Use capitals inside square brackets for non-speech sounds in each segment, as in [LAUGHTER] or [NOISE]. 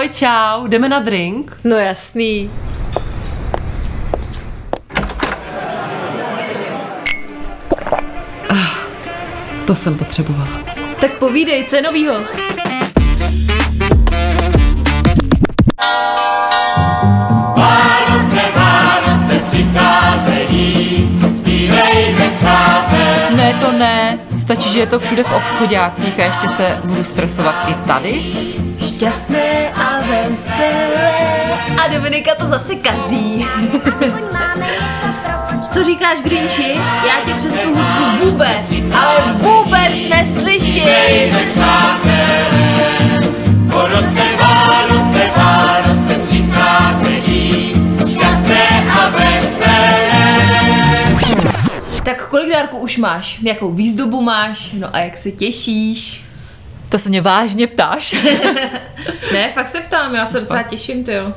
Ahoj, čau, jdeme na drink? No jasný. To jsem potřebovala. Tak povídej, co je novýho? Vánoce, Vánoce přicházejí, zpívejme přátel. Ne, to ne. Stačí, že je to všude v obchodácích a ještě se budu stresovat i tady. Šťastné veselé. A Dominika to zase kazí. [LAUGHS] Co říkáš, Grinči? Já tě přes tu hudbu vůbec, ale vůbec neslyším. Tak kolik dárků už máš? Jakou výzdobu máš? No a jak se těšíš? To se mě vážně ptáš. [LAUGHS] [LAUGHS] Ne, fakt se ptám, já se docela těším, ty jo.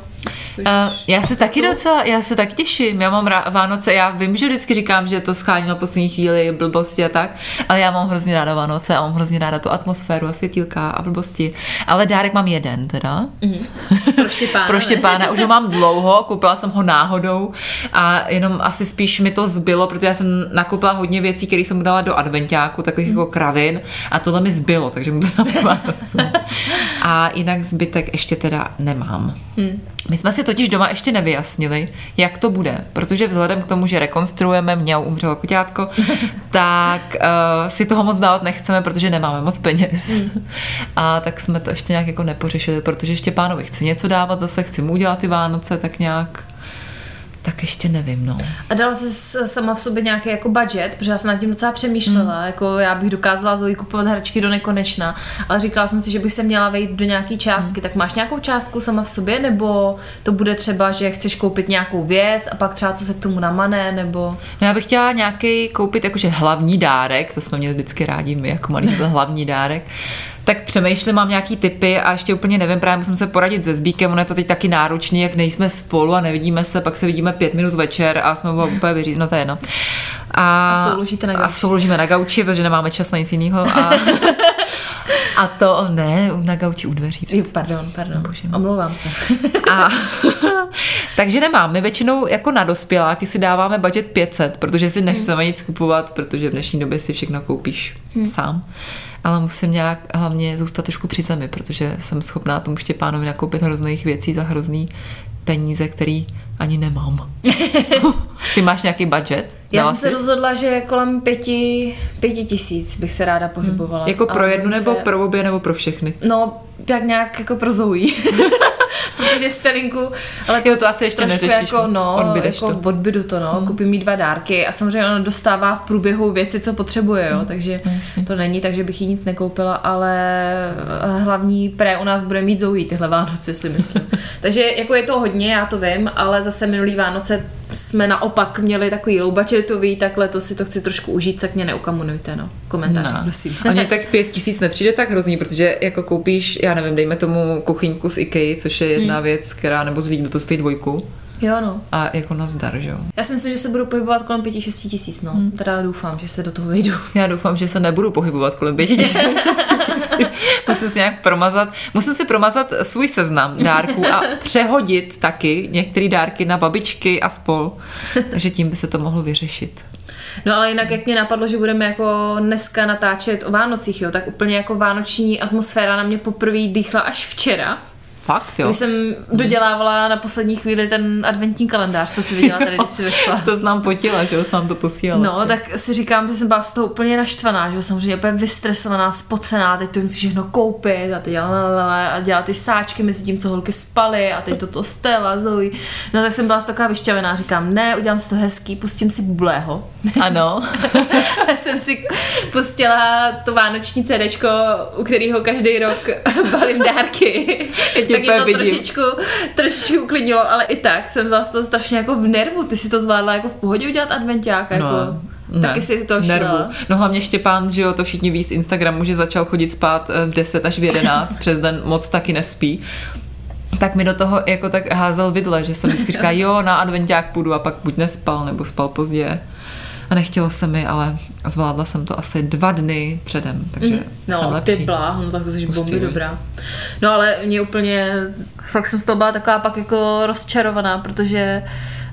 Uh, já se taky docela, já se taky těším, já mám rá, Vánoce, já vím, že vždycky říkám, že to schání na poslední chvíli blbosti a tak, ale já mám hrozně ráda Vánoce a mám hrozně ráda tu atmosféru a světílka a blbosti, ale dárek mám jeden teda. [LAUGHS] Pro Štěpána. Pro Štěpána, už ho mám dlouho, koupila jsem ho náhodou a jenom asi spíš mi to zbylo, protože já jsem nakoupila hodně věcí, které jsem mu dala do adventáku, takových jako kravin a tohle mi zbylo, takže mu to dám k Vánocům. [LAUGHS] A jinak zbytek ještě teda nemám. My jsme si totiž doma ještě nevyjasnili, jak to bude, protože vzhledem k tomu, že rekonstruujeme, měl umřelo koťátko, [LAUGHS] tak uh, si toho moc dávat nechceme, protože nemáme moc peněz. [LAUGHS] A tak jsme to ještě nějak jako nepořešili, protože ještě pánovi chci něco dávat zase, chci mu udělat ty Vánoce, tak nějak tak ještě nevím, no. A dala jsi sama v sobě nějaký jako budget, protože já jsem nad tím docela přemýšlela, mm. jako já bych dokázala Zoe kupovat hračky do nekonečna, ale říkala jsem si, že bych se měla vejít do nějaký částky, tak máš nějakou částku sama v sobě, nebo to bude třeba, že chceš koupit nějakou věc a pak třeba co se k tomu namane, nebo... No já bych chtěla nějaký koupit jakože hlavní dárek, to jsme měli vždycky rádi my jako malý byl hlavní dárek. Tak přemýšlím, mám nějaký typy a ještě úplně nevím, právě musím se poradit se Zbíkem, ono je to teď taky náročný, jak nejsme spolu a nevidíme se, pak se vidíme pět minut večer a jsme oba úplně vyřízli, no to je jedno. A, A souložíte na A gauči. souložíme na gauči, protože nemáme čas na nic jiného. A, [LAUGHS] a to ne, na gauči u dveří. Jo, pardon, pardon, Bože omlouvám se. [LAUGHS] A, [LAUGHS] takže nemám. My většinou jako na dospěláky si dáváme budget 500, protože si nechceme nic kupovat, protože v dnešní době si všechno koupíš hmm. sám. Ale musím nějak hlavně zůstat trošku při zemi, protože jsem schopná tomu Štěpánovi nakoupit hrozných věcí za hrozný peníze, který ani nemám. [LAUGHS] Ty máš nějaký budget? Já jsem se jsi? rozhodla, že kolem pěti, pěti tisíc bych se ráda pohybovala. Jako pro jednu nebo se- pro obě nebo pro všechny? No, tak nějak jako pro Zoe. [LAUGHS] Protože stelinku, ale Jo, to asi ještě trošku neřešíš jako, no, Odbydeš jako to. odbydu to, no, hmm. koupím jí dva dárky a samozřejmě ona dostává v průběhu věci, co potřebuje, jo, takže jasně. to není tak, že bych jí nic nekoupila, ale eh, hlavní pré u nás bude mít Zoe tyhle Vánoce, si myslím. [LAUGHS] takže jako je to hodně, já to vím, ale zase minulý Vánoce jsme naopak měli takový low budgetový, tak letos si to chci trošku užít, tak mě neukamunujte, no, komentáře, prosím. [LAUGHS] A mně tak pět tisíc nepřijde tak hrozný, protože jako koupíš, já nevím, dejme tomu kuchyňku z IKEA, což je jedna hmm. věc, která, nebo zlík, to stojí dvojku. Jo, no. A jako na zdar, že jo. Já si myslím, že se budu pohybovat kolem 5-6 tisíc, no. Hmm. Teda doufám, že se do toho vejdu. [LAUGHS] Já doufám, že se nebudu pohybovat kolem pěti tisíc. [LAUGHS] Musím si nějak promazat, musím si promazat svůj seznam dárků a přehodit taky některé dárky na babičky a spol. Takže tím by se to mohlo vyřešit. No ale jinak, jak mě napadlo, že budeme jako dneska natáčet o Vánocích, jo, tak úplně jako vánoční atmosféra na mě poprvé dýchla až včera. Fakt, jo. Když jsem dodělávala na poslední chvíli ten adventní kalendář, co si viděla tady, když si vešla. [LAUGHS] To znám potila, že jo, nám to posílala. No, tak si říkám, že jsem byla z toho úplně naštvaná, že jo, samozřejmě úplně vystresovaná, spocená, teď to musí všechno koupit a teď a dělat ty sáčky mezi tím, co holky spaly a teď toto Stella, Zoe. No tak jsem byla z taková vyšťavená, říkám, ne, udělám si to hezký, pustím si bublého. Ano. [LAUGHS] Já jsem si pustila to vánoční CDčko, u kterého každý rok [LAUGHS] balím dárky. Tak to vidím. trošičku, trošičku uklidnilo, ale i tak jsem byla z toho strašně jako v nervu. Ty si to zvládla jako v pohodě udělat adventák, jako... ne, Taky si to nervu. No hlavně Štěpán, že jo, to všichni ví z Instagramu, že začal chodit spát eh, v 10 až v 11, [LAUGHS] přes den moc taky nespí. Tak mi do toho jako tak házel vidle, že jsem vždycky říká, jo, na adventák půjdu a pak buď nespal, nebo spal pozdě. A nechtělo se mi, ale zvládla jsem to asi dva dny předem, takže jsem No, lepší. ty bláho, no tak to jsi bomby dobrá. No ale mě úplně, fakt jsem z toho byla taková pak jako rozčarovaná, protože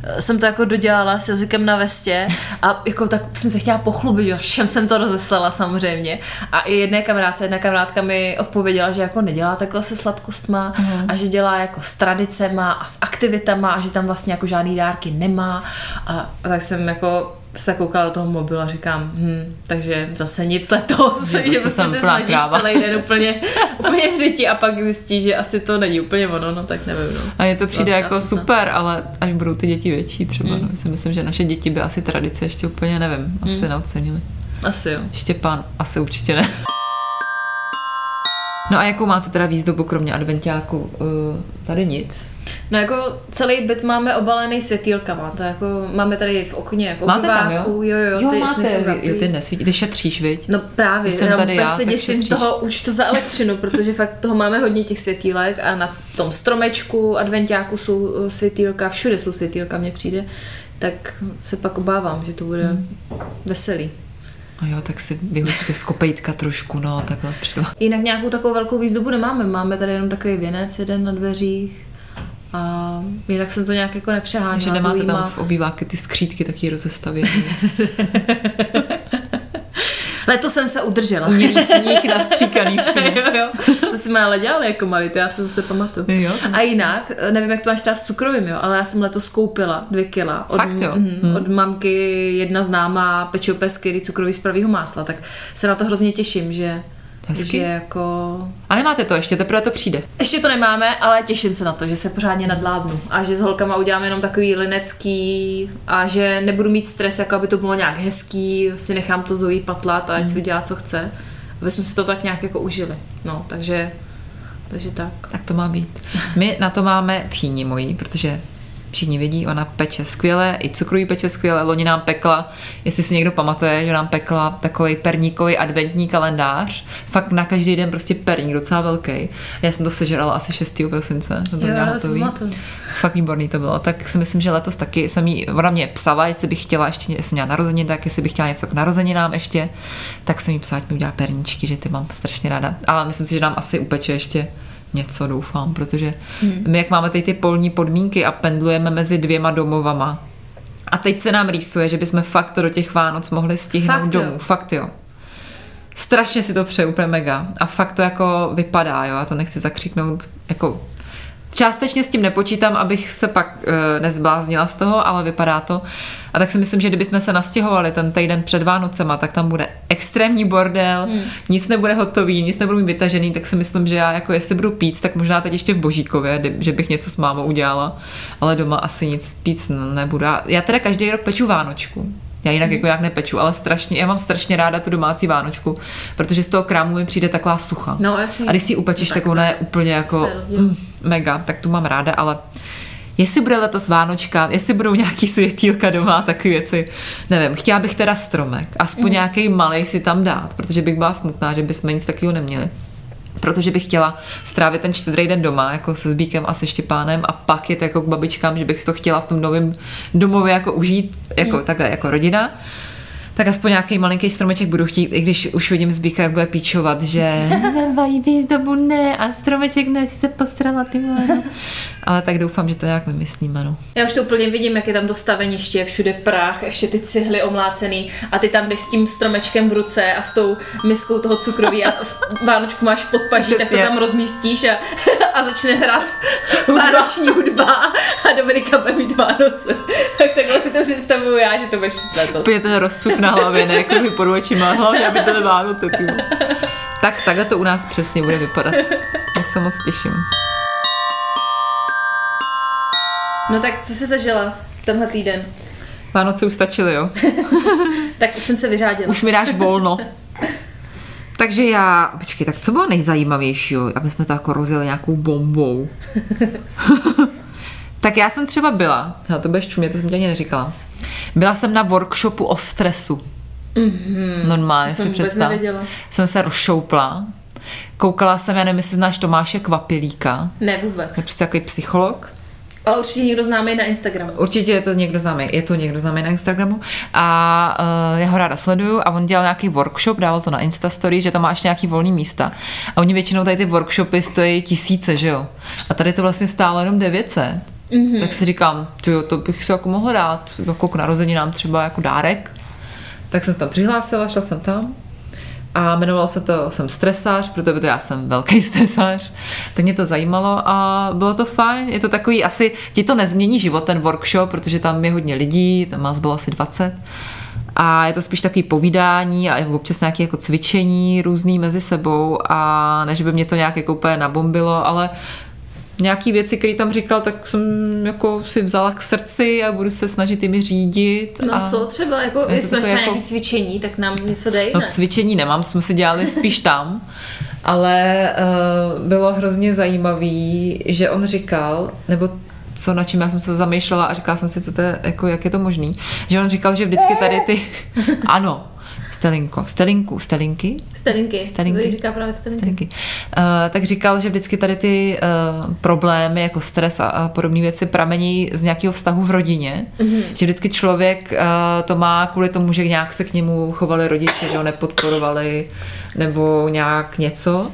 eh, jsem to jako dodělala s jazykem na vestě a jako tak jsem se chtěla pochlubit, že jo, všem jsem to rozeslala samozřejmě a i jedné kamarádce, jedna kamarádka mi odpověděla, že jako nedělá takhle se sladkostma Mhm. a že dělá jako s tradicema a s aktivitama a že tam vlastně jako žádný dárky nemá a, a tak jsem jako se koukala do toho mobilu a říkám, hm, takže zase nic letos, [LAUGHS] Že že, zase prostě se snažíš kráva. celý den [LAUGHS] úplně, úplně v řiti a pak zjistíš, že asi to není úplně ono, no tak nevím, no. A je to přijde Vlastně jako smutná. super, ale až budou ty děti větší třeba. Mm. No. Si myslím, že naše děti by asi tradice ještě úplně, nevím, asi neocenili. Asi jo. Štěpán asi určitě ne. [LAUGHS] No a jakou máte teda výzdobu kromě adventiáku? Uh, tady nic. No jako celý byt máme obalený světýlkama, to jako máme tady v okně, v Máte tam, jo? jo, jo, jo ty máte, jo, ty nesvítí, ty šetříš, viď? No právě, Když jsem já tady já, se tak děsím šetříš. toho už to za elektřinu, protože fakt toho máme hodně těch světýlek a na tom stromečku, adventiáku jsou eh, světýlka, všude jsou světýlka, mně přijde, tak se pak obávám, že to bude Hmm. veselý. No jo, tak si vyhodíte z kopejtka trošku, no, takhle předva. Jinak nějakou takovou velkou výzdobu nemáme, máme tady jenom takový věnec jeden na dveřích a jinak jsem to nějak jako nepřeháněla. Takže nemáte tam v obýváky ty skřítky taky rozestavěné. [LAUGHS] Letos jsem se udržela. Umělý sníh nastříkaný [LAUGHS] jo, jo. To si jsme ale dělali jako malý, to já se zase pamatuju. Jo. A jinak, nevím, jak to máš třeba s cukrovým, jo, ale já jsem letos koupila dvě kila. Od, Fakt jo? mhm, Hmm. od mamky jedna známá pečou pesky, cukrový z pravýho másla, tak se na to hrozně těším, že, Hezky. že jako... A nemáte to ještě, teprve to přijde. Ještě to nemáme, ale těším se na to, že se pořádně nadlábnu a že s holkama uděláme jenom takový linecký a že nebudu mít stres, jako aby to bylo nějak hezký, si nechám to Zoe patlat a ať si udělá, co chce. Aby jsme si to tak nějak jako užili. No, takže, takže tak. Tak to má být. My na to máme tchýni mojí, protože všichni vědí, ona peče skvěle, i cukrují peče skvěle, loni nám pekla, jestli si někdo pamatuje, že nám pekla takový perníkový adventní kalendář, fakt na každý den prostě perník, docela velký. Já jsem to sežrala asi 6. prosince, jsem to měla hotový. Fakt výborný to bylo. Tak si myslím, že letos taky jsem jí, ona mě psala, jestli bych chtěla ještě, jestli měla narozeniny, tak jestli bych chtěla něco k narozeninám ještě, tak jsem jí psala, ať mi udělá perníčky, že ty mám strašně ráda. Ale myslím si, že nám asi upeče ještě něco, doufám, protože hmm. my jak máme teď ty polní podmínky a pendlujeme mezi dvěma domovama, a teď se nám rýsuje, že bychom fakt to do těch Vánoc mohli stihnout Fakt jo. domů. Fakt jo. Strašně si to přeju, úplně mega. A fakt to jako vypadá, jo, já to nechci zakřiknout, jako Částečně s tím nepočítám, abych se pak e, nezbláznila z toho, ale vypadá to. A tak si myslím, že kdybychom se nastěhovali ten týden před Vánocema, tak tam bude extrémní bordel, hmm. nic nebude hotový, nic nebudu mít vytažený, tak si myslím, že já jako jestli budu pít, tak možná teď ještě v Božíkově, že bych něco s mámou udělala, ale doma asi nic pít nebudu. Já- teda každý rok peču Vánočku. Já jinak jako jak nepeču, ale strašně, já mám strašně ráda tu domácí Vánočku, protože z toho krámu mi přijde taková sucha. No, jasně. A když si ji upečeš, No, tak, tak ona je- úplně jako mm, mega, tak tu mám ráda, ale jestli bude letos Vánočka, jestli budou nějaký světýlka doma, takové věci, nevím, chtěla bych teda stromek, aspoň mm. nějaký malý si tam dát, protože bych byla smutná, že bychom nic takového neměli. Protože bych chtěla strávit ten čtvrtý den doma, jako se Zbíkem a se Štěpánem a pak jít jako k babičkám, že bych si to chtěla v tom novém domově jako užít, jako mm. takhle jako rodina. Tak aspoň nějaký malinký stromeček budu chtít, i když už vidím Zbíka, jak bude píčovat, že [LAUGHS] nemají výzdobu, ne, a stromeček ne, si se postrala ty vole. no. [LAUGHS] Ale tak doufám, že to nějak vymyslíme, no. Já už to úplně vidím, jak je tam to staveniště, všude prach, ještě ty cihly omlácený a ty tam jdeš s tím stromečkem v ruce a s tou miskou toho cukroví a [LAUGHS] Vánočku máš pod paží, tak to tam rozmístíš a, a začne hrát vánoční hudba a Dominika bude mít Vánoce. Tak takhle si to představuju já, že to budeš letos. Úplně ten na hlavě, ne kruhy pod očima, hlavně aby byly Vánoce, vole. Tak takhle to u nás přesně bude vypadat. Já se moc těším. No tak co jsi zažila tenhle týden? Vánoce už stačily, jo? [LAUGHS] Tak už jsem se vyřádila. Už mi dáš volno. Takže já, počkej, tak co bylo nejzajímavějšího, aby jsme to jako rozjeli nějakou bombou? [LAUGHS] tak já jsem třeba byla, já to budeš čumět, to jsem tě ani neříkala. Byla jsem na workshopu o stresu. Mm-hmm. Normálně To jsem si představ. Jsem se rozšoupla. Koukala jsem, já nevím, jestli znáš Tomáše Kvapilíka. Ne Je vůbec. prostě takový psycholog. Ale určitě někdo známý na Instagramu. Určitě je to někdo známý, je to někdo známý na Instagramu a uh, já ho ráda sleduju a on dělal nějaký workshop, dával to na Instastory, že tam má ještě nějaký volný místa a oni většinou tady ty workshopy stojí tisíce, že jo? A tady to vlastně stálo jenom 900. Mm-hmm. Tak si říkám, tyjo, to bych si jako mohla dát, jako k narozeninám třeba jako dárek. Tak jsem se tam přihlásila, šla jsem tam a jmenovalo se to Jsem stresář, protože já jsem velký [LAUGHS] stresář, tak mě to zajímalo a bylo to fajn. Je to takový, asi ti to nezmění život, ten workshop, protože tam je hodně lidí, tam nás bylo asi 20. A je to spíš takový povídání a občas nějaké jako cvičení různý mezi sebou a než by mě to nějak jako úplně nabombilo, ale nějaký věci, které tam říkal, tak jsem jako si vzala k srdci a budu se snažit jimi řídit. No a co třeba, jako, jestli máš jako- nějaký cvičení, tak nám něco dej, No ne? cvičení nemám, to jsme si dělali spíš tam, ale uh, bylo hrozně zajímavý, že on říkal, nebo co na čím já jsem se zamýšlela a říkala jsem si, co to je, jako, jak je to možný, že on říkal, že vždycky tady ty, [LAUGHS] ano, Stelinko, Stelinku, Stelinky, Stelinky. Stelinky. Říká právě stelinky. Stelinky. Uh, tak říkal, že vždycky tady ty uh, problémy, jako stres a, a podobné věci pramení z nějakého vztahu v rodině. Mm-hmm. Že vždycky člověk uh, to má kvůli tomu, že nějak se k němu chovali rodiče, že ho nepodporovali nebo nějak něco.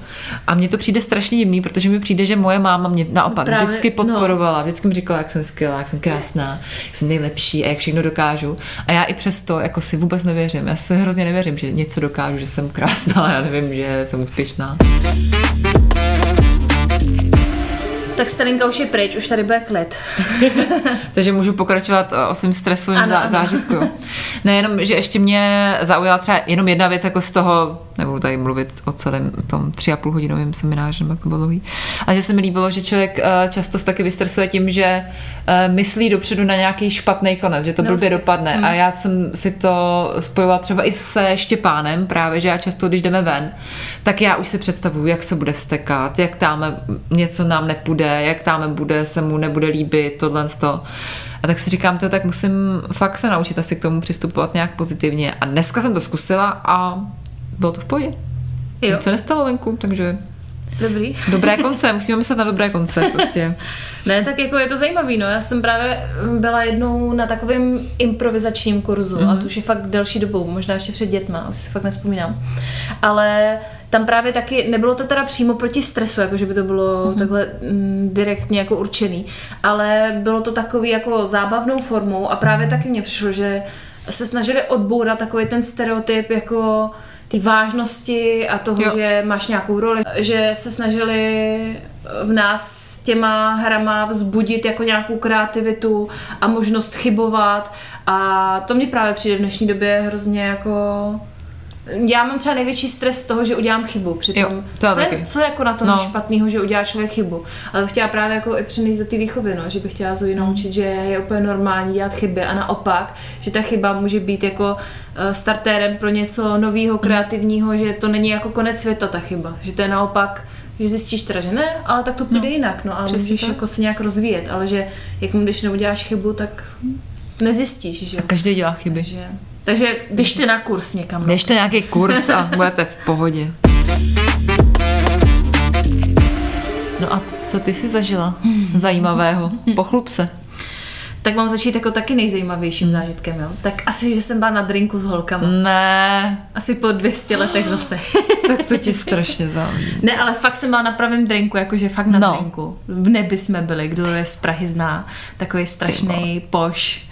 A mně to přijde strašně divný, protože mi přijde, že moje máma mě naopak Právě, vždycky no. podporovala, vždycky mi říkala, jak jsem skvělá, jak jsem krásná, jak jsem nejlepší a jak všechno dokážu. A já i přesto jako si vůbec nevěřím. Já si hrozně nevěřím, že něco dokážu, že jsem krásná, já nevím, že jsem úspěšná. Tak Stelinka už je pryč, už tady bude klid. [LAUGHS] Takže můžu pokračovat o svým stresovým Ano, zá- ano. zážitku. Nejenom, že ještě mě zaujala třeba jenom jedna věc jako z toho, nebudu tady mluvit o celém tom tři a půl hodinovém semináři, nebo jak to bylo dlouhý, ale že se mi líbilo, že člověk eh, často se taky vystresuje tím, že eh, myslí dopředu na nějaký špatný konec, že to No, blbě dopadne. A já jsem si to spojovala třeba i se Štěpánem právě, že já často, když jdeme ven, tak já už si představuju, jak se bude vstekat, jak tam něco nám nepůjde, jak tam bude, se mu nebude líbit, tohle to. A tak si říkám, to tak musím fakt se naučit asi k tomu přistupovat nějak pozitivně. A dneska jsem to zkusila a bylo to v pohodě. Jo, Nic se nestalo venku, takže dobrý. dobré konce, musíme myslet na dobré konce [LAUGHS] prostě. Ne, tak jako je to zajímavý, no. Já jsem právě byla jednou na takovém improvizačním kurzu mm-hmm. a to už je fakt delší dobou, možná ještě před dětma, už si fakt nespomínám. Ale tam právě taky, nebylo to teda přímo proti stresu, jako že by to bylo mm-hmm. takhle mm, direktně jako určený, ale bylo to takový jako zábavnou formou a právě taky mně přišlo, že se snažili odbourat takový ten stereotyp jako ty vážnosti a toho, Jo. jo. že máš nějakou roli, že se snažili v nás těma hrama vzbudit jako nějakou kreativitu a možnost chybovat a to mě právě přijde v dnešní době hrozně jako já mám třeba největší stres z toho, že udělám chybu. Přitom, Jo, to co, je, co je jako na tom No. no. špatného, že udělá člověk chybu. Ale bych chtěla právě jako i přenést za ty výchovy, no, že bych chtěla Zoe Hmm. naučit, že je úplně normální dělat chyby a naopak, že ta chyba může být jako eh, startérem pro něco Hmm. nového, kreativního, že to není jako konec světa ta chyba, že to je naopak že zjistíš teda, že ne, ale tak to půjde No, jinak, no a můžeš tak. jako se nějak rozvíjet, ale že jak když neuděláš chybu, tak nezjistíš, že? A každý dělá chyby. Takže, takže běžte na kurz někam. Běžte nějaký kurz a budete v pohodě. No a co ty si zažila zajímavého? Pochlup se. Tak mám začít jako taky nejzajímavějším zážitkem, jo. Tak asi, že jsem byla na drinku s holkama. Ne, Asi po 200 letech zase. [LAUGHS] tak to ti strašně závidím. ne, ale fakt jsem byla na pravém drinku, jakože fakt na no. drinku. V nebi jsme byli, kdo je z Prahy zná. Takový strašný poš.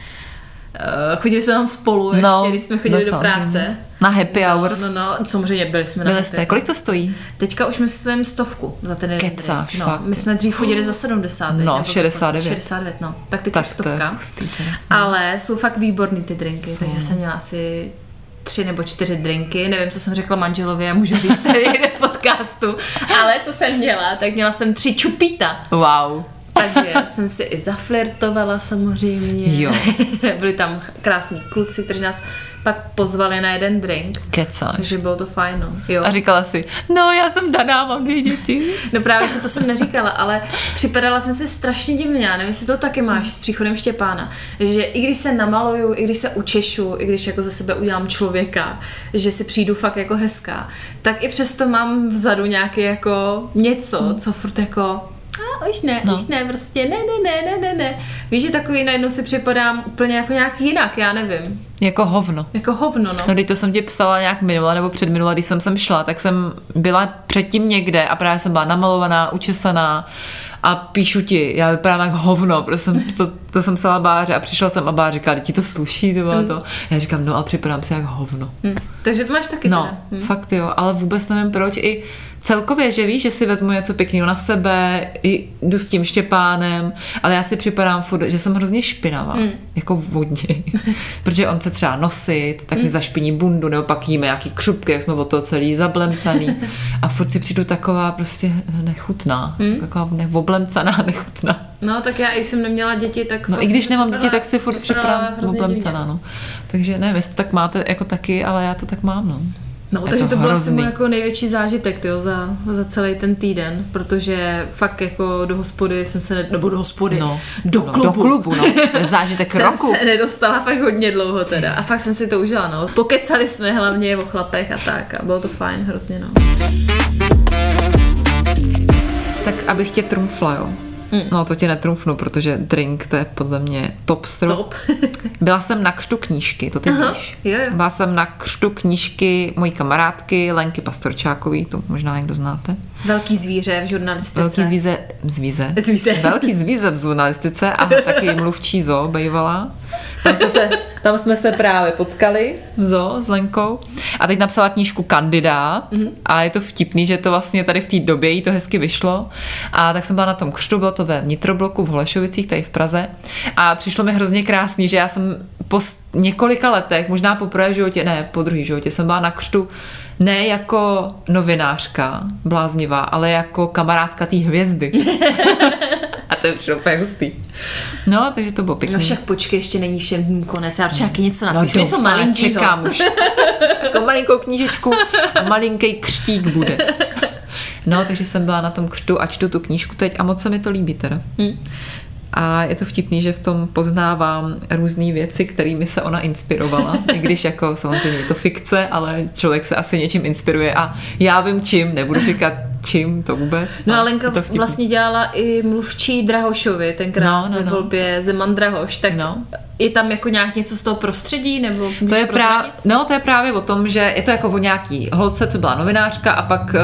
Uh, chodili jsme tam spolu ještě, No, když jsme chodili no, do práce. Na happy hours. No, no, no, samozřejmě byli jsme na Byli happy jste. hour. Kolik to stojí? Teďka už myslím stovku za ten jeden Kecáš, drink. fakt. No, my jsme dřív chodili za 70. No, nebo 69. 69, no. Tak teď Tak už stovka. hustý teda. Ale jsou fakt výborný ty drinky, Jsou. takže jsem měla asi tři nebo čtyři drinky, nevím, co jsem řekla manželovi, já můžu říct tady [LAUGHS] podcastu, ale co jsem měla, tak měla jsem tři čupíta, Wow. Takže jsem si i zaflirtovala samozřejmě. Jo. [LAUGHS] Byli tam krásní kluci, kteří nás pak pozvali na jeden drink, Kecáš. takže bylo to fajn, no. Jo. A říkala si, no já jsem daná, mám dvě děti. No právě, že to jsem neříkala, ale připadala jsem si strašně divně, já nevím, jestli to taky máš s příchodem Štěpána, že i když se namaluju, i když se učešu, i když jako ze sebe udělám člověka, že si přijdu fakt jako hezká, tak i přesto mám vzadu nějaký jako něco, co furt jako a už ne, No. už ne, prostě ne, ne, ne, ne, ne, ne. Víš, že takový najednou si připadám úplně jako nějak jinak, já nevím. Jako hovno. Jako hovno, no. No, když to jsem ti psala nějak minule nebo předminule, když jsem sem šla, tak jsem byla předtím někde a právě jsem byla namalovaná, učesaná a píšu ti, já vypadám jak hovno, protože jsem, to, to jsem psala Báře a přišla jsem a Báře říká, ti to sluší, to bylo to. Já říkám, no a připadám si jak hovno. Hm. Takže to máš taky No, teda. Hm. fakt jo, ale vůbec nevím proč. I celkově, že víš, že si vezmu něco pěkného na sebe, i jdu s tím Štěpánem, ale já si připadám furt, že jsem hrozně špinavá, Mm. jako vodně. [LAUGHS] Protože on se třeba nosit, tak mi zašpiní bundu, nebo pak jíme nějaký křupky, jak jsme od toho celý zablemcaný. [LAUGHS] A furt si přijdu taková prostě nechutná, Mm. taková oblemcaná, [LAUGHS] nechutná. No, tak já, i jsem neměla děti, tak... No i když jsem nemám děti, tak si furt připadám oblemcaná, no. Takže nevím, jestli to tak máte jako taky, ale já to tak mám, no. No, Je takže to to, byl asi můj jako největší zážitek tyjo, za, za celý ten týden, protože fakt jako do hospody jsem se, ne, nebo do hospody, No, do no, klubu. Do klubu, no. Zážitek [LAUGHS] jsem roku. se nedostala fakt hodně dlouho teda a fakt jsem si to užila, no. Pokecali jsme hlavně o chlapech a tak a bylo to fajn hrozně, no. Tak abych tě trumfla, jo. Mm. No to tě netrumfnu, protože drink to je podle mě top strop. Top. [LAUGHS] Byla jsem na křtu knížky, to ty Aha, víš. jo, jo. Byla jsem na křtu knížky mojí kamarádky Lenky Pastorčákový, to možná někdo znáte. Velký zvíře v žurnalistice. Velký zvíze, zvíze. Zvíře. Velký zvíze v žurnalistice a taky mluvčí zo bejvala. Tam jsme, se, tam jsme se právě potkali. Zo s Lenkou. A teď napsala knížku Kandidát. Mhm. a je to vtipný, že to vlastně tady v té době jí to hezky vyšlo. A tak jsem byla na tom křtu, bylo to ve vnitrobloku v Holešovicích, tady v Praze. A přišlo mi hrozně krásný, že já jsem po několika letech, možná po prvé životě, ne, po druhý životě, jsem byla na křtu ne jako novinářka bláznivá, ale jako kamarádka té hvězdy. [LAUGHS] To je přišlo úplně hustý. No, takže to bylo pěkný. No však počkej, ještě není všem dním konec, já určitě taky něco No, napíšu, něco doufám, malinkýho. čekám už. [LAUGHS] jako malinkou knížečku a malinký křtík bude. No, takže jsem byla na tom křtu a čtu tu knížku teď a moc se mi to líbí teda. Hm. A je to vtipný, že v tom poznávám různé věci, kterými se ona inspirovala. I když jako samozřejmě je to fikce, ale člověk se asi něčím inspiruje a já vím čím, nebudu říkat čím to vůbec. No a Lenka to vtipný. vlastně dělala i mluvčí Drahošovi tenkrát No, no, ve no. volbě Zeman Drahoš, tak No. je tam jako nějak něco z toho prostředí, nebo To je, právě, prozradit? no, to je právě o tom, že je to jako o nějaký holce, co byla novinářka a pak Hmm.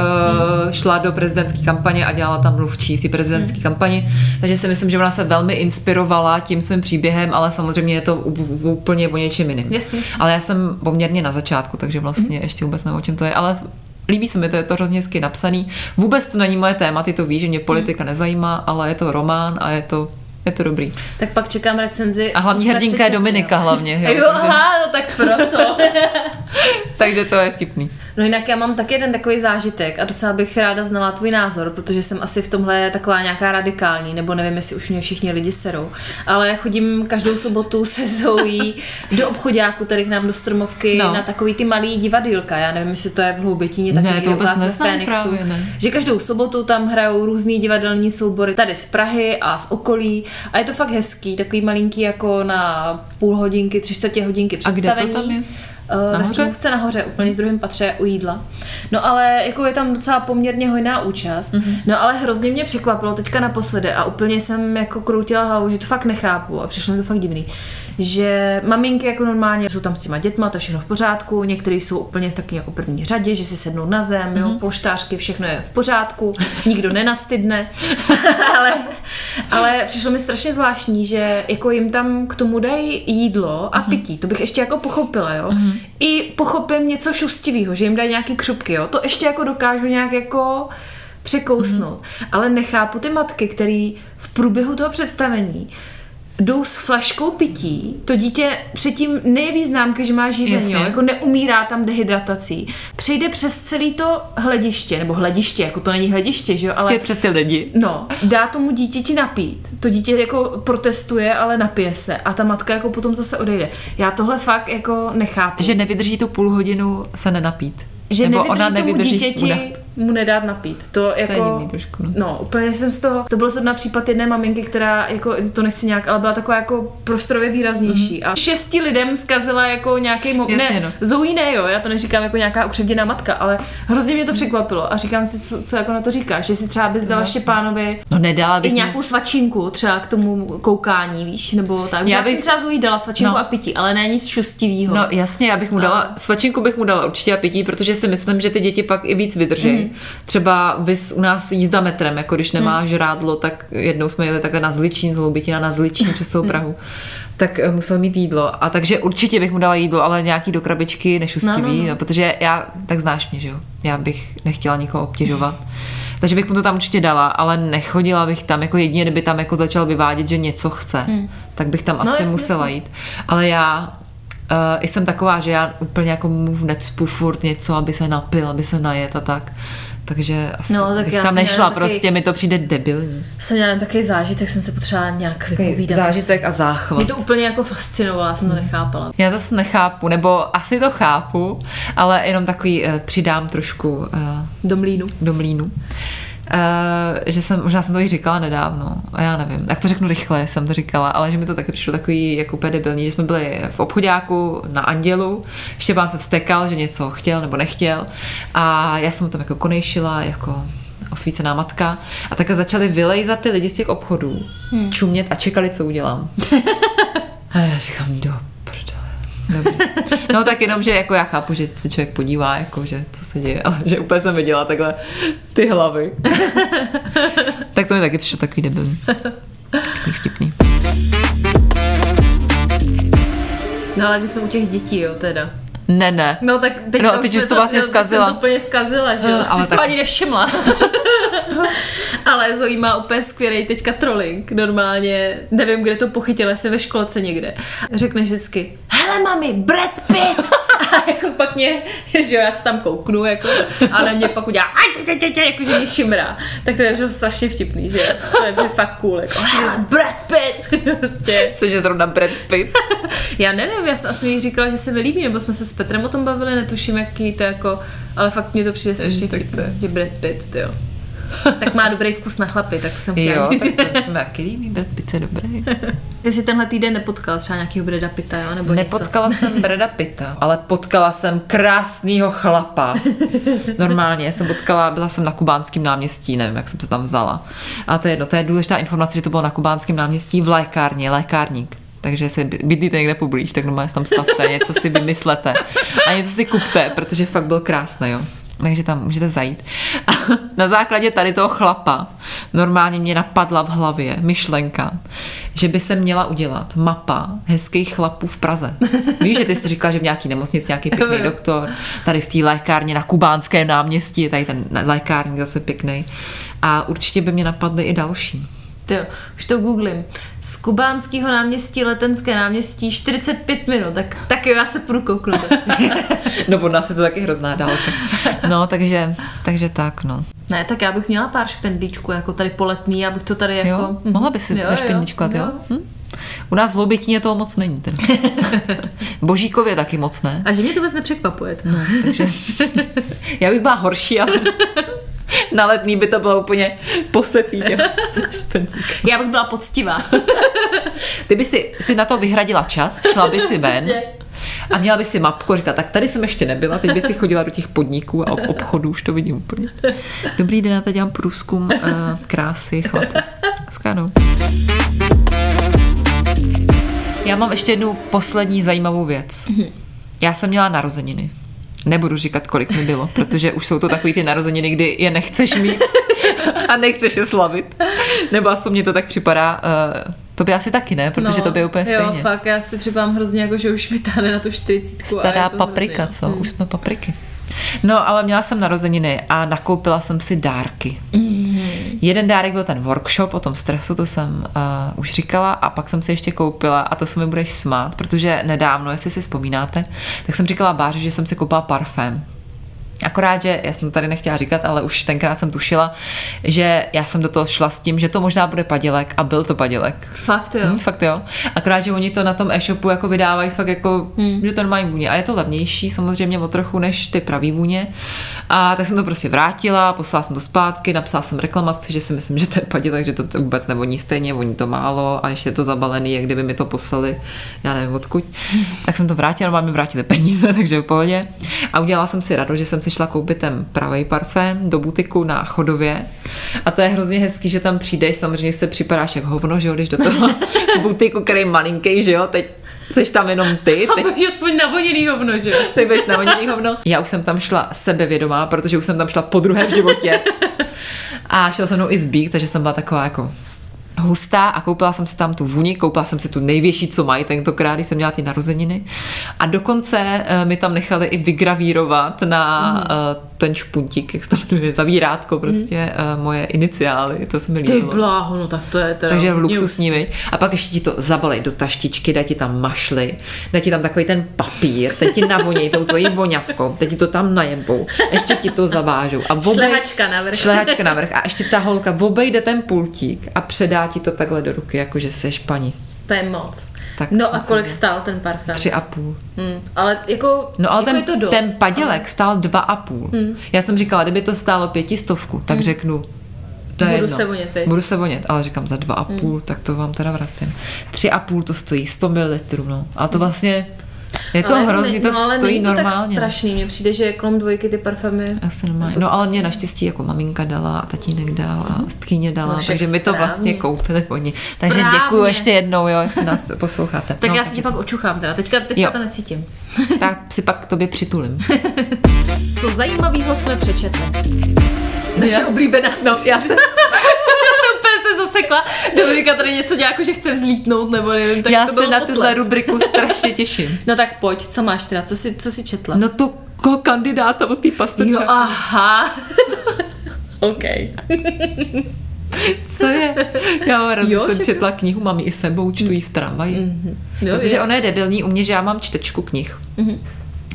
uh, šla do prezidentské kampaně a dělala tam mluvčí v té prezidentské Hmm. kampani. Takže si myslím, že ona se velmi inspirovala tím svým příběhem, ale samozřejmě je to úplně o něčem jiným. Jasně. Ale já jsem poměrně na začátku, takže vlastně Hmm. ještě vůbec nevím, o čem to je, ale líbí se mi to, je to hrozně hezky napsaný. Vůbec to není moje téma, ty to víš, že mě politika Hmm. nezajímá, ale je to román a je to, je to dobrý. Tak pak čekám recenzi. A hlavní hrdinka je Dominika hlavně. Jo, Jo, takže, aha, no tak proto. [LAUGHS] takže to je vtipný. No jinak já mám taky jeden takový zážitek a docela bych ráda znala tvůj názor, protože jsem asi v tomhle taková nějaká radikální, nebo nevím, jestli už mě všichni lidi serou, ale chodím každou sobotu se Zoe do obchodáku tady k nám do Stromovky No. na takový ty malý divadýlka. Já nevím, jestli to je v Hloubětíně Ne, takový to vůbec neznám Fénixu. ne. Že každou sobotu tam hrajou různý divadelní soubory tady z Prahy a z okolí a je to fakt hezký, takový malinký jako na půl hodinky, tři čtvrtě hodinky A kde to představení. tam je? Uh, ve Nahoře? Nahoře, úplně v druhém patře u jídla. No ale jako je tam docela poměrně hojná účast. Mhm. Mm-hmm. No ale hrozně mě překvapilo teďka naposledy a úplně jsem jako kroutila hlavu, že to fakt nechápu a přišlo mi to fakt divný. Že maminky jako normálně jsou tam s těma dětma, to je všechno v pořádku, některý jsou úplně v taky jako první řadě, že si sednou na zem, mm-hmm. jo, Mhm. polštářky, všechno je v pořádku, nikdo nenastydne, [LAUGHS] ale, ale přišlo mi strašně zvláštní, že jako jim tam k tomu dají jídlo a pití, to bych ještě jako pochopila, jo. I pochopím něco šustivého, že jim dají nějaký křupky, jo. To ještě jako dokážu nějak jako překousnout. Ale nechápu ty matky, který v průběhu toho představení jdou s flaškou pití, to dítě předtím nejeví známky, že má žízeň, jo, jako neumírá tam dehydratací. Přejde přes celý to hlediště, nebo hlediště, jako to není hlediště, že jo, ale přes ty lidi. No, dá tomu dítěti napít. To dítě jako protestuje, ale napije se. A ta matka jako potom zase odejde. Já tohle fakt jako nechápu. Že nevydrží tu půl hodinu se nenapít. že Nebo nevydrží ona tomu nevydrží dítěti. Mu nedát napít. To jako... To je divný trošku, no. No, úplně jsem z toho, to byl zrovna případ jedné maminky, která, jako, to nechci nějak, ale byla taková jako prostorově výraznější. Mm-hmm. A šesti lidem zkazila jako nějaký mo- Jasně, ne, no. Zoe ne, jo, já to neříkám jako nějaká ukřivděná matka, ale hrozně mě to překvapilo a říkám si, co, co jako na to říkáš, že si třeba bys dala Štěpánovi No nedala i bych nějakou svačinku třeba k tomu koukání, víš, nebo tak. Já, Já bych třeba Zoe dala svačinku No. a pití, ale ne nic šustivýho. No jasně, já bych mu dala, svačinku bych mu dala určitě a pití, protože si myslím, že ty děti pak i víc vydrží. Mhm. Mm. Třeba vys u nás jízda metrem, jako když nemá mm. žrádlo, tak jednou jsme jeli takhle na Zličín, z Hloubitina na Zličín přes celou Prahu. Tak eh, musel mít jídlo. A takže určitě bych mu dala jídlo, ale nějaký do krabičky nešustivý, No, no, no, no, no. no. protože já, tak znáš mě, že jo? Já bych nechtěla nikoho obtěžovat. Takže bych mu to tam určitě dala, ale nechodila bych tam, jako jedině, kdyby tam jako začal vyvádět, že něco chce, hmm. tak bych tam asi jasně, musela jasně. jít. Ale já uh, jsem taková, že já úplně jako mu necpu furt něco, aby se napil, aby se najet a tak. Takže asi No, tak bych já tam nešla, taky- prostě mi to přijde debilní. Jsem měla takový zážitek, jsem se potřebovala nějak vypovídat. Zážitek a záchvat. Mě to úplně jako fascinovalo, já jsem Hmm. to nechápala. Já zase nechápu, nebo asi to chápu, ale jenom takový uh, přidám trošku uh, Do mlínu. do mlínu. Uh, že jsem, možná jsem to i říkala nedávno, a já nevím, jak to řeknu rychle, jsem to říkala, ale že mi to taky přišlo takový jako úplně debilní, že jsme byli v obchodáku na Andělu, Štěpán se vstekal, že něco chtěl nebo nechtěl a já jsem tam jako konejšila, jako osvícená matka a takhle začali vylejzat ty lidi z těch obchodů, hmm. čumět a čekali, co udělám. [LAUGHS] a já říkám, do. No tak jenom, že jako já chápu, že se člověk podívá, jako, že co se děje, ale že úplně jsem viděla takhle ty hlavy. [LAUGHS] tak to mi taky přišlo takový debilní. Takový vtipný. No ale když jsme u těch dětí, jo, teda. Ne, ne. No tak teď No, teď už to vlastně zkazila. Jsem to úplně zkazila, že jo. Ale Ale Jsi tak- to ani nevšimla. [LAUGHS] [LAUGHS] ale Zoe má úplně skvělý teďka trolling. Normálně, nevím, kde to pochytila, jestli ve školce někde. Řekne vždycky, hele mami, Brad Pitt! [LAUGHS] a jako pak mě, že jo, já se tam kouknu, jako, a na mě pak udělá, "Aj, tě, tě, tě", jako, že mě šimrá. Tak to je že strašně vtipný, že to je fakt cool, jako, Brad Pitt! [LAUGHS] prostě. Jsi, že zrovna Brad Pitt. Já nevím, já jsem asi říkala, že se mi líbí, nebo jsme se s Petrem o tom bavili, netuším, jaký to jako, ale fakt mě to přijde strašně vtipné, je- že Brad Pitt, jo. Tak má dobrý vkus na chlapy, tak to jsem chtěla Jo, tak to se mi taky líbí, Brad Pitt je dobrý. Ty jsi tenhle týden nepotkal třeba nějakého Brada Pitta, jo, nebo něco? Nepotkala jsem Brada Pitta, ale potkala jsem krásného chlapa. Normálně jsem potkala, byla jsem na kubánském náměstí, nevím, jak jsem to tam vzala. A to je jedno, to je důležitá informace, že to bylo na kubánském náměstí v lékárně, lékárník. Takže jestli by- bydlíte někde poblíž, tak normálně se tam stavte, něco si vymyslete a něco si kupte, protože fakt byl krásný, jo. Takže tam můžete zajít. A na základě tady toho chlapa normálně mě napadla v hlavě myšlenka, že by se měla udělat mapa hezkých chlapů v Praze. [LAUGHS] Víš, že ty jsi říkala, že v nějaký nemocnici nějaký pěkný doktor, tady v té lékárně na Kubánském náměstí je tady ten lékárník zase pěkný. A určitě by mě napadly i další. Ty jo, už to googlím. Z kubánského náměstí, letenské náměstí, 45 minut, tak, tak jo, já se půjdu kouknout. [LAUGHS] No od nás je to taky hrozná dálka. No, takže, takže tak, no. ne, tak já bych měla pár špendlíčků, jako tady poletný, abych to tady jako... Jo, mohla by si Jo, našpindličkovat, jo? jo. Hm? U nás v Loubětíně toho moc není. Teda. [LAUGHS] Božíkově taky moc ne. A že mě to vůbec nepřekvapuje. No. Takže [LAUGHS] já bych byla horší, ale na letní by to bylo úplně posetý. [LAUGHS] Já bych byla poctivá. [LAUGHS] Ty by si, si na to vyhradila čas, šla by si [LAUGHS] ven a měla by si mapku a říkala, tak tady jsem ještě nebyla, teď by si chodila do těch podniků a ob- obchodů, už to vidím úplně. Dobrý den, já tady dělám průzkum uh, krásy chlapů. Skánu. Já mám ještě jednu poslední zajímavou věc. Já jsem měla narozeniny. Nebudu říkat, kolik mi bylo, protože už jsou to takový ty narozeniny, kdy je nechceš mít a nechceš je slavit. Nebo aspoň mě to tak připadá. Uh, to by asi taky ne, protože to by je úplně No, Jo, stejně. fakt, já si připadám hrozně jako, že už mi táhne na tu 40. Stará paprika, co? Hmm. Už jsme papriky. No, ale měla jsem narozeniny a nakoupila jsem si dárky. Mm-hmm. Jeden dárek byl ten workshop o tom stresu, to jsem uh, už říkala, a pak jsem si ještě koupila, a to se mi budeš smát, protože nedávno, jestli si vzpomínáte, tak jsem říkala Báře, že jsem si koupila parfém. Akorát, že já jsem to tady nechtěla říkat, ale už tenkrát jsem tušila, že já jsem do toho šla s tím, že to možná bude padělek a byl to padělek. Fakt jo. Hmm, fakt jo. Akorát, že oni to na tom e-shopu jako vydávají fakt jako, hmm. že to nemají vůně. A je to levnější samozřejmě o trochu než ty pravý vůně. A tak jsem to prostě vrátila, poslala jsem to zpátky, napsala jsem reklamaci, že si myslím, že to je padělek, že to vůbec nevoní stejně, voní to málo a ještě je to zabalený, jak kdyby mi to poslali, já nevím odkud. Tak jsem to vrátila, vám mi vrátili peníze, [LAUGHS] takže v pohodě. A udělala jsem si radost, že jsem si šla koupit ten pravý parfém do butiku na Chodově. A to je hrozně hezký, že tam přijdeš, samozřejmě se připadáš jak hovno, že jo, když do toho [LAUGHS] butiku, který je malinký, že jo, teď jsi tam jenom ty, A teď budeš aspoň navoněný hovno, že jo? [LAUGHS] ty budeš navoněný hovno. Já už jsem tam šla sebevědomá, protože už jsem tam šla po druhé v životě. [LAUGHS] A šel se mnou i zbík, takže jsem byla taková jako hustá a koupila jsem si tam tu vůni, koupila jsem si tu největší, co mají tentokrát, když jsem měla ty narozeniny. A dokonce eh, mi tam nechali i vygravírovat na mm. Ten špuntík, jak se to jmenuje, zavírátko, prostě mm. moje iniciály, to se mi Ty líbilo. bláho, no tak to je teda Takže v luxusní, viď? A pak ještě ti to zabalej do taštičky, dá ti tam mašly, dá ti tam takový ten papír, teď ti navoněj tou tvojí voňavkou, teď ti to tam najebou, ještě ti to zavážou. A obej, Šlehačka navrch. Šlehačka navrch. A ještě ta holka obejde ten pultík a předá ti to takhle do ruky, jakože seš paní. To je moc. Tak no a kolik stál ten parfém? Tři a půl. Hmm, ale jako, No ale jako ten, je to dost. ten padělek stál dva a půl. Hmm. Já jsem říkala, kdyby to stálo pětistovku, tak řeknu, to je Budu jedno. se vonět teď. Budu se vonět, ale říkám za dva a půl, tak to vám teda vracím. Tři a půl to stojí, 100 ml, no. A to vlastně, je to Ale hrozně, to no, ale stojí není to normálně. tak strašný, mně přijde, že kolem dvojky ty parfémy Asi normálně. No ale mě naštěstí jako maminka dala a tatínek dal a tkyně dala, No, takže my to vlastně koupili oni. Takže Správně. děkuji ještě jednou, jo, jestli nás posloucháte. Tak no, já si tě pak očuchám teda, teďka, teďka Jo. to necítím. [LAUGHS] tak si pak k tobě přitulím. Co zajímavého jsme přečetli? Naše oblíbená. No, Já jsem úplně se zasekla. Dominika tady něco dělá, jako že chce vzlítnout, nebo nevím, tak já to se na potlesk. tuhle rubriku strašně těším. [LAUGHS] No tak pojď, co máš teda, co jsi, co jsi četla? No tu ko- kandidáta od té jo, pastočáky. aha. [LAUGHS] OK. Co je? Já mám rád, Jo, jsem všechno. četla knihu, mám ji i sebou, čtu ji v tramvaji. Mhm. Jo, Protože je. ona je debilní u mě, že já mám čtečku knih. Mhm.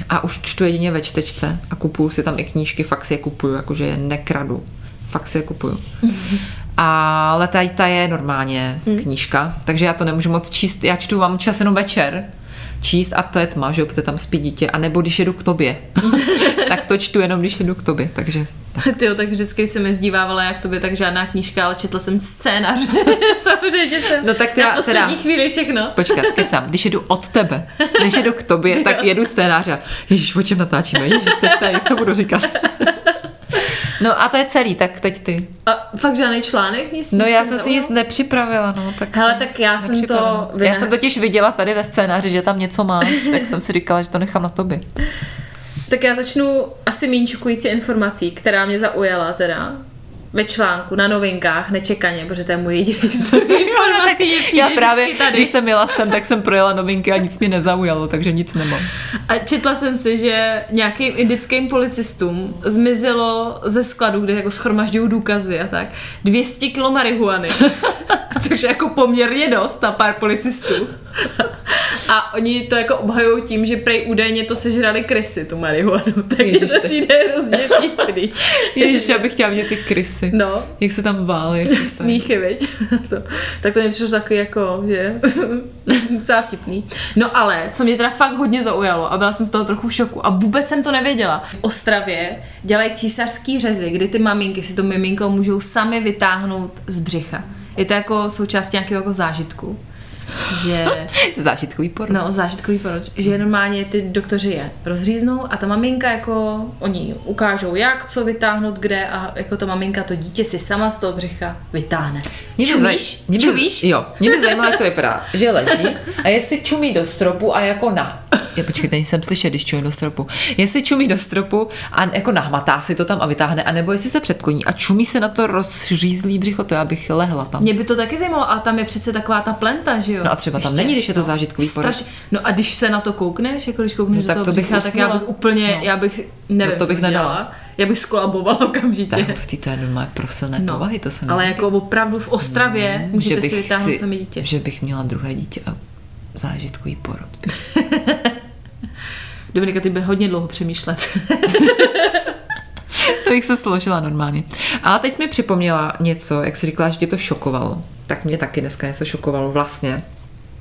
A už čtu jedině ve čtečce a kupuju si tam i knížky, fakt si je kupuju, jakože je nekradu. Fakt si je kupuju. Ale tady ta je normálně Mhm. knížka, takže já to nemůžu moc číst. Já čtu, mám čas jenom večer číst a to je tma, že jo, protože tam spí dítě. A nebo když jedu k tobě. [LAUGHS] tak to čtu jenom, když jedu k tobě. Takže Ty tak vždycky se mi zdívávala jak to by tak žádná knížka, ale četla jsem scénář. [LAUGHS] Samozřejmě jsem No tak teda- na poslední teda- chvíli všechno. Počkat, kecám, když jedu od tebe, když jedu k tobě, [LAUGHS] tak jedu scénář a Ježíš, o čem natáčíme? Ježíš, teď tady, co budu říkat? No a to je celý, tak teď ty. A fakt žádný článek? Nic, No já jsem si nic nepřipravila, no. Tak Hele, jsem tak já jsem to nepřipravila. vyna- Já jsem totiž viděla tady ve scénáři, že tam něco má, [LAUGHS] tak jsem si říkala, že to nechám na tobě. Tak já začnu asi méně šokující informací, která mě zaujala teda ve článku na novinkách, nečekaně, protože to je můj jediný [LAUGHS] zdroj Já právě, tady. když jsem jela sem, tak jsem projela novinky a nic mě nezaujalo, takže nic nemám. A četla jsem si, že nějakým indickým policistům zmizelo ze skladu, kde jako schromažďují důkazy a tak, 200 kg marihuany. [LAUGHS] Což je jako poměrně dost na pár policistů. A oni to jako obhajují tím, že prej údajně to sežrali krysy, tu marihuanu. [LAUGHS] Tak Ježiš, to přijde hrozně vtipný. [LAUGHS] Ježíš, já bych chtěla vidět ty krysy. No, Jak se tam vály. [LAUGHS] smíchy, viď? to, tak to mi přišlo takový jako, že docela vtipný. No ale, co mě teda fakt hodně zaujalo a byla jsem z toho trochu v šoku a vůbec jsem to nevěděla. V Ostravě dělají císařský řezy, kdy ty maminky si to miminko můžou sami vytáhnout z břicha. Je to jako součást nějakého jako zážitku. Že [LAUGHS] Zážitkový porod. No, zážitkový porod. Že normálně ty doktoři je rozříznou a ta maminka jako, oni ukážou jak, co vytáhnout kde a jako ta maminka to dítě si sama z toho břicha vytáhne. Mě Čumíš? zaj- mě by- Čumíš? Jo, mě by zajímalo, jak to vypadá. Že leží a jestli čumí do stropu a jako na... Je, počkejte, jsem slyšet, když čumí do stropu. Jestli čumí do stropu a jako nahmatá si to tam a vytáhne, anebo jestli se předkloní a čumí se na to rozřízlý břicho, to já bych lehla tam. Mě by to taky zajímalo, a tam je přece taková ta plenta, že jo? No a třeba tam není, když je to zážitkový porod. Straš... No a když se na to koukneš, jako když koukneš No do tak toho to bych břicha, tak já bych úplně, No. já bych, nevím, No to bych nedala. dělala. Já bych skolabovala [LAUGHS] okamžitě. hustý, to je normálně prosilné No, povahy, to se ale líbí. jako opravdu v Ostravě můžete si vytáhnout si- sami dítě. Že bych měla druhé dítě a zážitkový porod. [LAUGHS] Dominika, ty by hodně dlouho přemýšlet. [LAUGHS] to bych se složila normálně. A teď jsi mi připomněla něco, jak jsi říkala, že tě to šokovalo. Tak mě taky dneska něco šokovalo vlastně.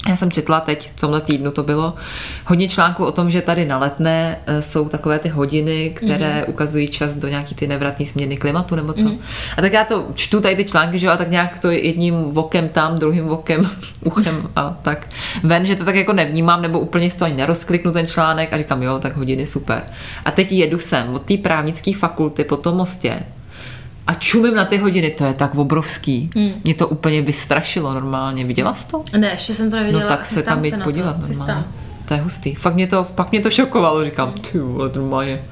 Já jsem četla teď, v tomhle týdnu to bylo, hodně článků o tom, že tady na letné eh, jsou takové ty hodiny, které mm. ukazují čas do nějaký ty nevratné změny klimatu nebo co. Mm. A tak já to čtu tady ty články, že jo, a tak nějak to jedním vokem tam, druhým vokem, [LAUGHS] uchem a tak ven, že to tak jako nevnímám, nebo úplně z toho ani nerozkliknu ten článek a říkám, jo, tak hodiny super. A teď jedu sem od té právnické fakulty po tom mostě a čumím na ty hodiny, to je tak obrovský. Hmm. Mě to úplně vystrašilo normálně. Viděla jsi to? Ne, ještě jsem to neviděla. No tak se tam jít podívat to. normálně. To je hustý. Fakt mě to, pak mě to šokovalo. Říkám, ty vole, normálně.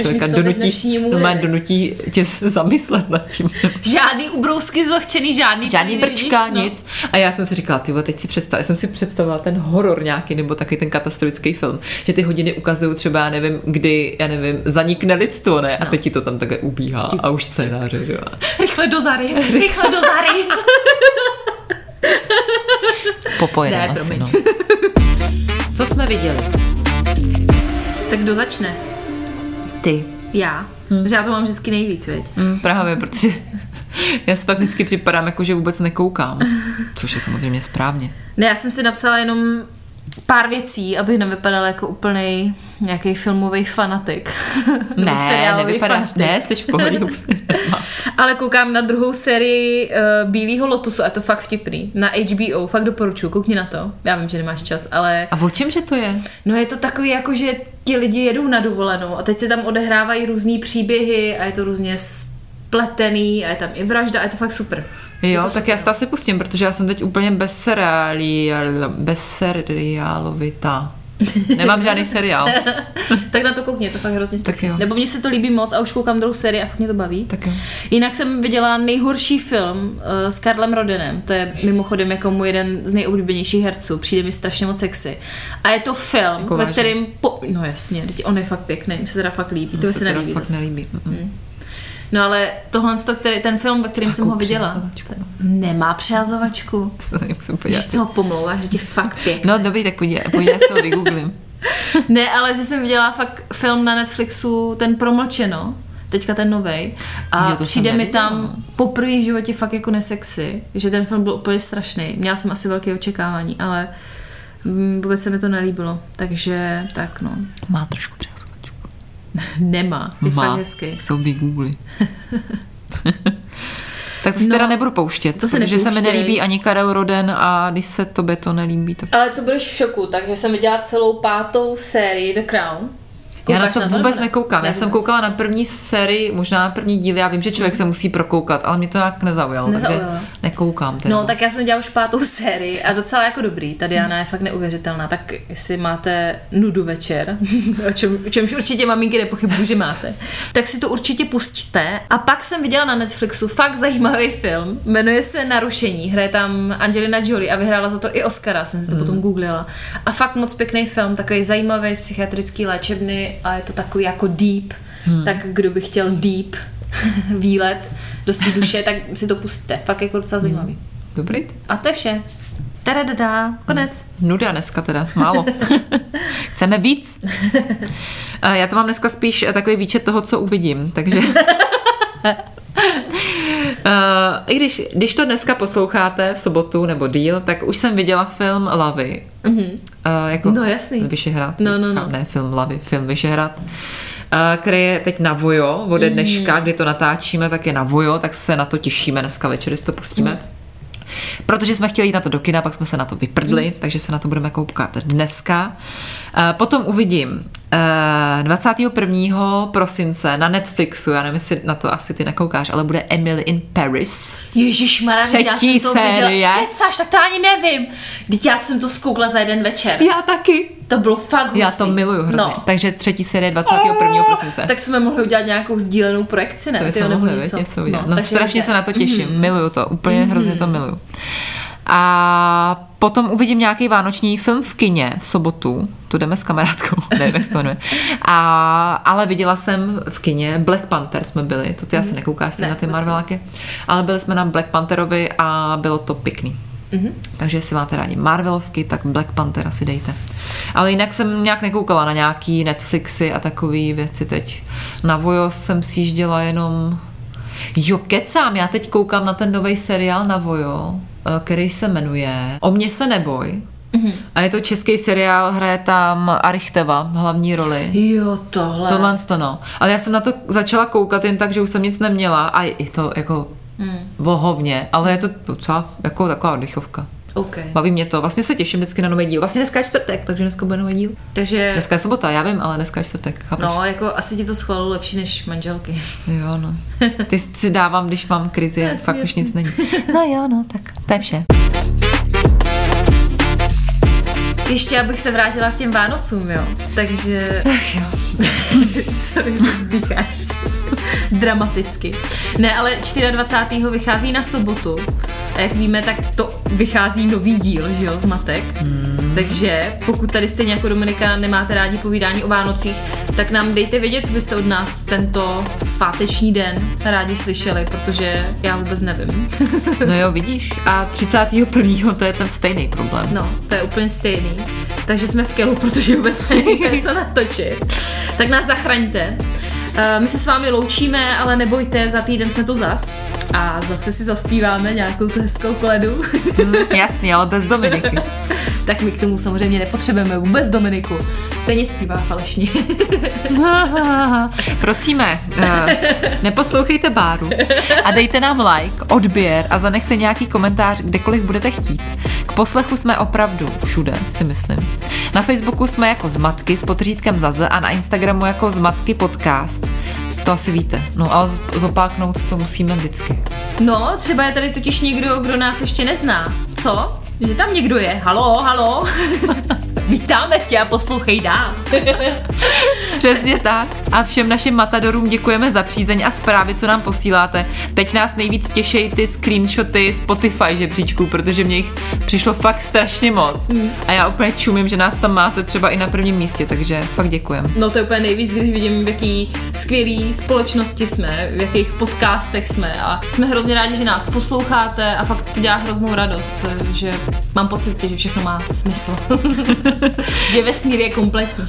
Člověka donutí, normálně viď? donutí tě se zamyslet nad tím. Žádný ubrousky zvlhčený, žádný Žádný brčka, nevidíš, no. nic. A já jsem si říkala, ty teď si představ, já jsem si představila ten horor nějaký, nebo taky ten katastrofický film, že ty hodiny ukazují třeba, já nevím, kdy, já nevím, zanikne lidstvo, ne? A No. teď ti to tam takhle ubíhá a už scénáře, jo. Rychle do Zary, rychle do Zary. [LAUGHS] Popojedeme Ne, asi, no. Co jsme viděli? tak kdo začne? Ty. Já. Hmm. Já to mám vždycky nejvíc, viď? Mm, právě, protože já si pak vždycky připadám, jako že vůbec nekoukám. Což je samozřejmě správně. Ne, já jsem si napsala jenom pár věcí, abych nevypadala jako úplný nějaký filmový fanatik. [LAUGHS] Ne, nevypadáš, fanatik. ne, jsi v pohodě. [LAUGHS] Ale koukám na druhou sérii uh, Bílého lotusu a je to fakt vtipný. Na HBO, fakt doporučuji, koukni na to. Já vím, že nemáš čas, ale A o čem, že to je? no je to takový jako, že ti lidi jedou na dovolenou a teď se tam odehrávají různý příběhy a je to různě spletený a je tam i vražda a je to fakt super. Jo, tak super. já to asi pustím, protože já jsem teď úplně bez seriálí, bez seriálovita. Nemám žádný seriál. [LAUGHS] tak na to koukni, je to fakt hrozně Tak jo. Nebo mně se to líbí moc a už koukám druhou sérii a fakt mě to baví. Tak jo. Jinak jsem viděla nejhorší film uh, s Karlem Rodenem. To je mimochodem jako můj jeden z nejoblíbenějších herců. Přijde mi strašně moc sexy. A je to film, Jako ve kterém... Po... No jasně, on je fakt pěkný. Mi se teda fakt líbí. To mi se teda nelíbí fakt zase. nelíbí. Mm. No ale tohle, to, který, ten film, ve kterém jsem ho viděla, nemá přehazovačku. [LAUGHS] Nemusím podívat. Víš, co ho pomlouváš, že tě fakt pěkný. No dobrý, tak podívej, podívej se ho vygooglím. [LAUGHS] Ne, ale že jsem viděla fakt film na Netflixu, ten Promlčeno, teďka ten novej, a Jo, přijde mi tam poprvé v životě fakt jako nesexy, že ten film byl úplně strašný. Měla jsem asi velké očekávání, ale mm, vůbec se mi to nelíbilo, takže tak no. Má trošku přehazovačku. [LAUGHS] Nemá, je Má. fakt hezký. Jsou vygoogly. [LAUGHS] tak to si No, teda nebudu pouštět, to si protože se mi nepouštěj. nelíbí ani Karel Roden a když se tobě to nelíbí, tak Ale co budeš v šoku, takže jsem viděla celou pátou sérii The Crown. Já na Koukáš to nebo vůbec ne? nekoukám. Ne, Já jsem koukala na první sérii, možná na první díl. Já vím, že člověk se musí prokoukat, ale mě to nějak nezaujalo, Nezaujalo. takže nekoukám. Teda. No, tak já jsem dělala už pátou sérii a docela jako dobrý. Ta Diana je fakt neuvěřitelná. Tak jestli máte nudu večer, [LAUGHS] o, čem, o čemž určitě maminky nepochybuju, že máte, tak si to určitě pustíte. A pak jsem viděla na Netflixu fakt zajímavý film. Jmenuje se Narušení. Hraje tam Angelina Jolie a vyhrála za to i Oscara. Jsem si to potom googlila. A fakt moc pěkný film, takový zajímavý z psychiatrické léčebny a je to takový jako deep. Tak kdo by chtěl deep [LAUGHS] výlet do své duše, tak si to pustíte. Fakt jako docela zajímavý. Dobrý. A to je vše. Tadadada, konec. Nuda dneska teda, málo. [LAUGHS] Chceme víc. A [LAUGHS] Já to mám dneska spíš takový výčet toho, co uvidím, takže... Uh, I když, když to dneska posloucháte v sobotu nebo díl, tak už jsem viděla film Lavy. Mhm. Uh, jako No, jasný. Vyšehrad. No, no, no. Ne, film Lavy, film Vyšehrad. Uh, který je teď na Vojo, Mhm. ode dneška, kdy to natáčíme, tak je na Vojo, tak se na to těšíme dneska večer, jestli to pustíme. Mhm. Protože jsme chtěli jít na to do kina, pak jsme se na to vyprdli, Mhm. takže se na to budeme koukat dneska. Eh, Potom uvidím 21. prosince na Netflixu, já nevím, jestli na to asi ty nekoukáš, ale bude Emily in Paris. Ježíš Mara, Třetí já jsem to série. viděla. Kecáš, tak to ani nevím. Teď já jsem to zkoukla za jeden večer. Já taky. To bylo fakt hustý. Já to miluju hrozně. No. Takže třetí série 21. prosince. Tak jsme mohli udělat nějakou sdílenou projekci, ne? To bychom mohli něco. něco udělat. No, no strašně vidět. se na to těším. Mhm. Mm-hmm. Miluju to, úplně mm-hmm. hrozně to miluju. A potom uvidím nějaký vánoční film v kině v sobotu. Tu jdeme s kamarádkou, [LAUGHS] nevím, jak se to jmenuje. A, ale viděla jsem v kině Black Panther jsme byli, to ty asi nekoukáš ty Ne, na ty Marveláky, ale byli jsme na Black Pantherovi a bylo to pěkný. Mm-hmm. Takže jestli máte rádi Marvelovky, tak Black Panther asi dejte. Ale jinak jsem nějak nekoukala na nějaký Netflixy a takové věci teď. Na Vojo jsem sjížděla jenom... Jo, kecám, já teď koukám na ten nový seriál na Vojo, který se jmenuje O mě se neboj. Mm-hmm. A je to český seriál, hraje tam Arichteva, hlavní roli. Jo, tohle. Tohle to no. Ale já jsem na to začala koukat jen tak, že už jsem nic neměla a je to jako hmm. vohovně, ale je to docela jako taková oddychovka. Okay. Baví mě to. Vlastně se těším vždycky na nový díl. Vlastně dneska je čtvrtek, takže dneska bude nový díl. Takže, Dneska je sobota, já vím, ale dneska je čtvrtek. Chápeš? no, jako asi ti to schválilo lepší než manželky. Jo, no. [LAUGHS] Ty si dávám, když mám krizi a [LAUGHS] fakt už nic není. No jo, no, tak to je vše. Ještě abych se vrátila k těm Vánocům, jo. Takže... Ach jo. [LAUGHS] Co vzdycháš? Dramaticky. Ne, ale 24. vychází na sobotu. A jak víme, tak to vychází nový díl, že jo, z Matek. Hmm. Takže pokud tady stejně jako Dominika nemáte rádi povídání o Vánocích, tak nám dejte vědět, co byste od nás tento sváteční den rádi slyšeli, protože já vůbec nevím. [LAUGHS] No jo, vidíš. A 31. to je ten stejný problém. No, to je úplně stejný. Takže jsme v kelu, protože vůbec nevíme, co natočit. Tak nás zachraňte. Eh, My se s vámi loučíme, ale nebojte, za týden jsme tu zas. A zase si zaspíváme nějakou tu hezkou koledu. Hmm, jasný, ale bez Dominiky. [LAUGHS] tak my k tomu samozřejmě nepotřebujeme vůbec Dominiku. Stejně zpívá falešně. [LAUGHS] Prosíme, eh, neposlouchejte Báru a dejte nám like, odběr a zanechte nějaký komentář, kdekoliv budete chtít. K poslechu jsme opravdu všude, si myslím. Na Facebooku jsme jako Zmatky s potřítkem Zaze a na Instagramu jako Zmatky podcast. To asi víte. No z- zopáknout to musíme vždycky. No, třeba je tady totiž někdo, kdo nás ještě nezná. Co? Že tam někdo je. Halo, halo. [LAUGHS] Vítáme tě a poslouchej dál. [LAUGHS] Přesně tak. A všem našim matadorům děkujeme za přízeň a zprávy, co nám posíláte. Teď nás nejvíc těšejí ty screenshoty Spotify žebříčků, protože mě jich přišlo fakt strašně moc. A já úplně čumím, že nás tam máte třeba i na prvním místě, takže fakt děkujeme. No to je úplně nejvíc, když vidím, v jaký skvělý společnosti jsme, v jakých podcastech jsme a jsme hrozně rádi, že nás posloucháte a fakt to dělá hroznou radost, že mám pocit, že všechno má smysl. [LAUGHS] že vesmír je kompletní.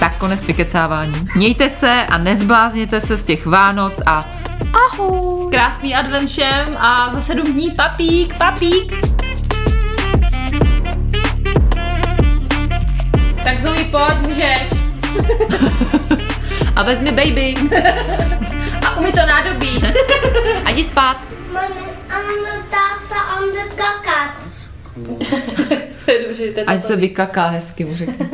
Tak konec vykecávání. Mějte se a nezblázněte se z těch Vánoc a ahoj! Krásný advent všem a za sedm dní papík, papík. Tak Zoe, pojď, můžeš. [LAUGHS] A vezmi baby. [LAUGHS] A umí to nádobí. [LAUGHS] A jdi spát. Ať se vykaká hezky, mu řekni.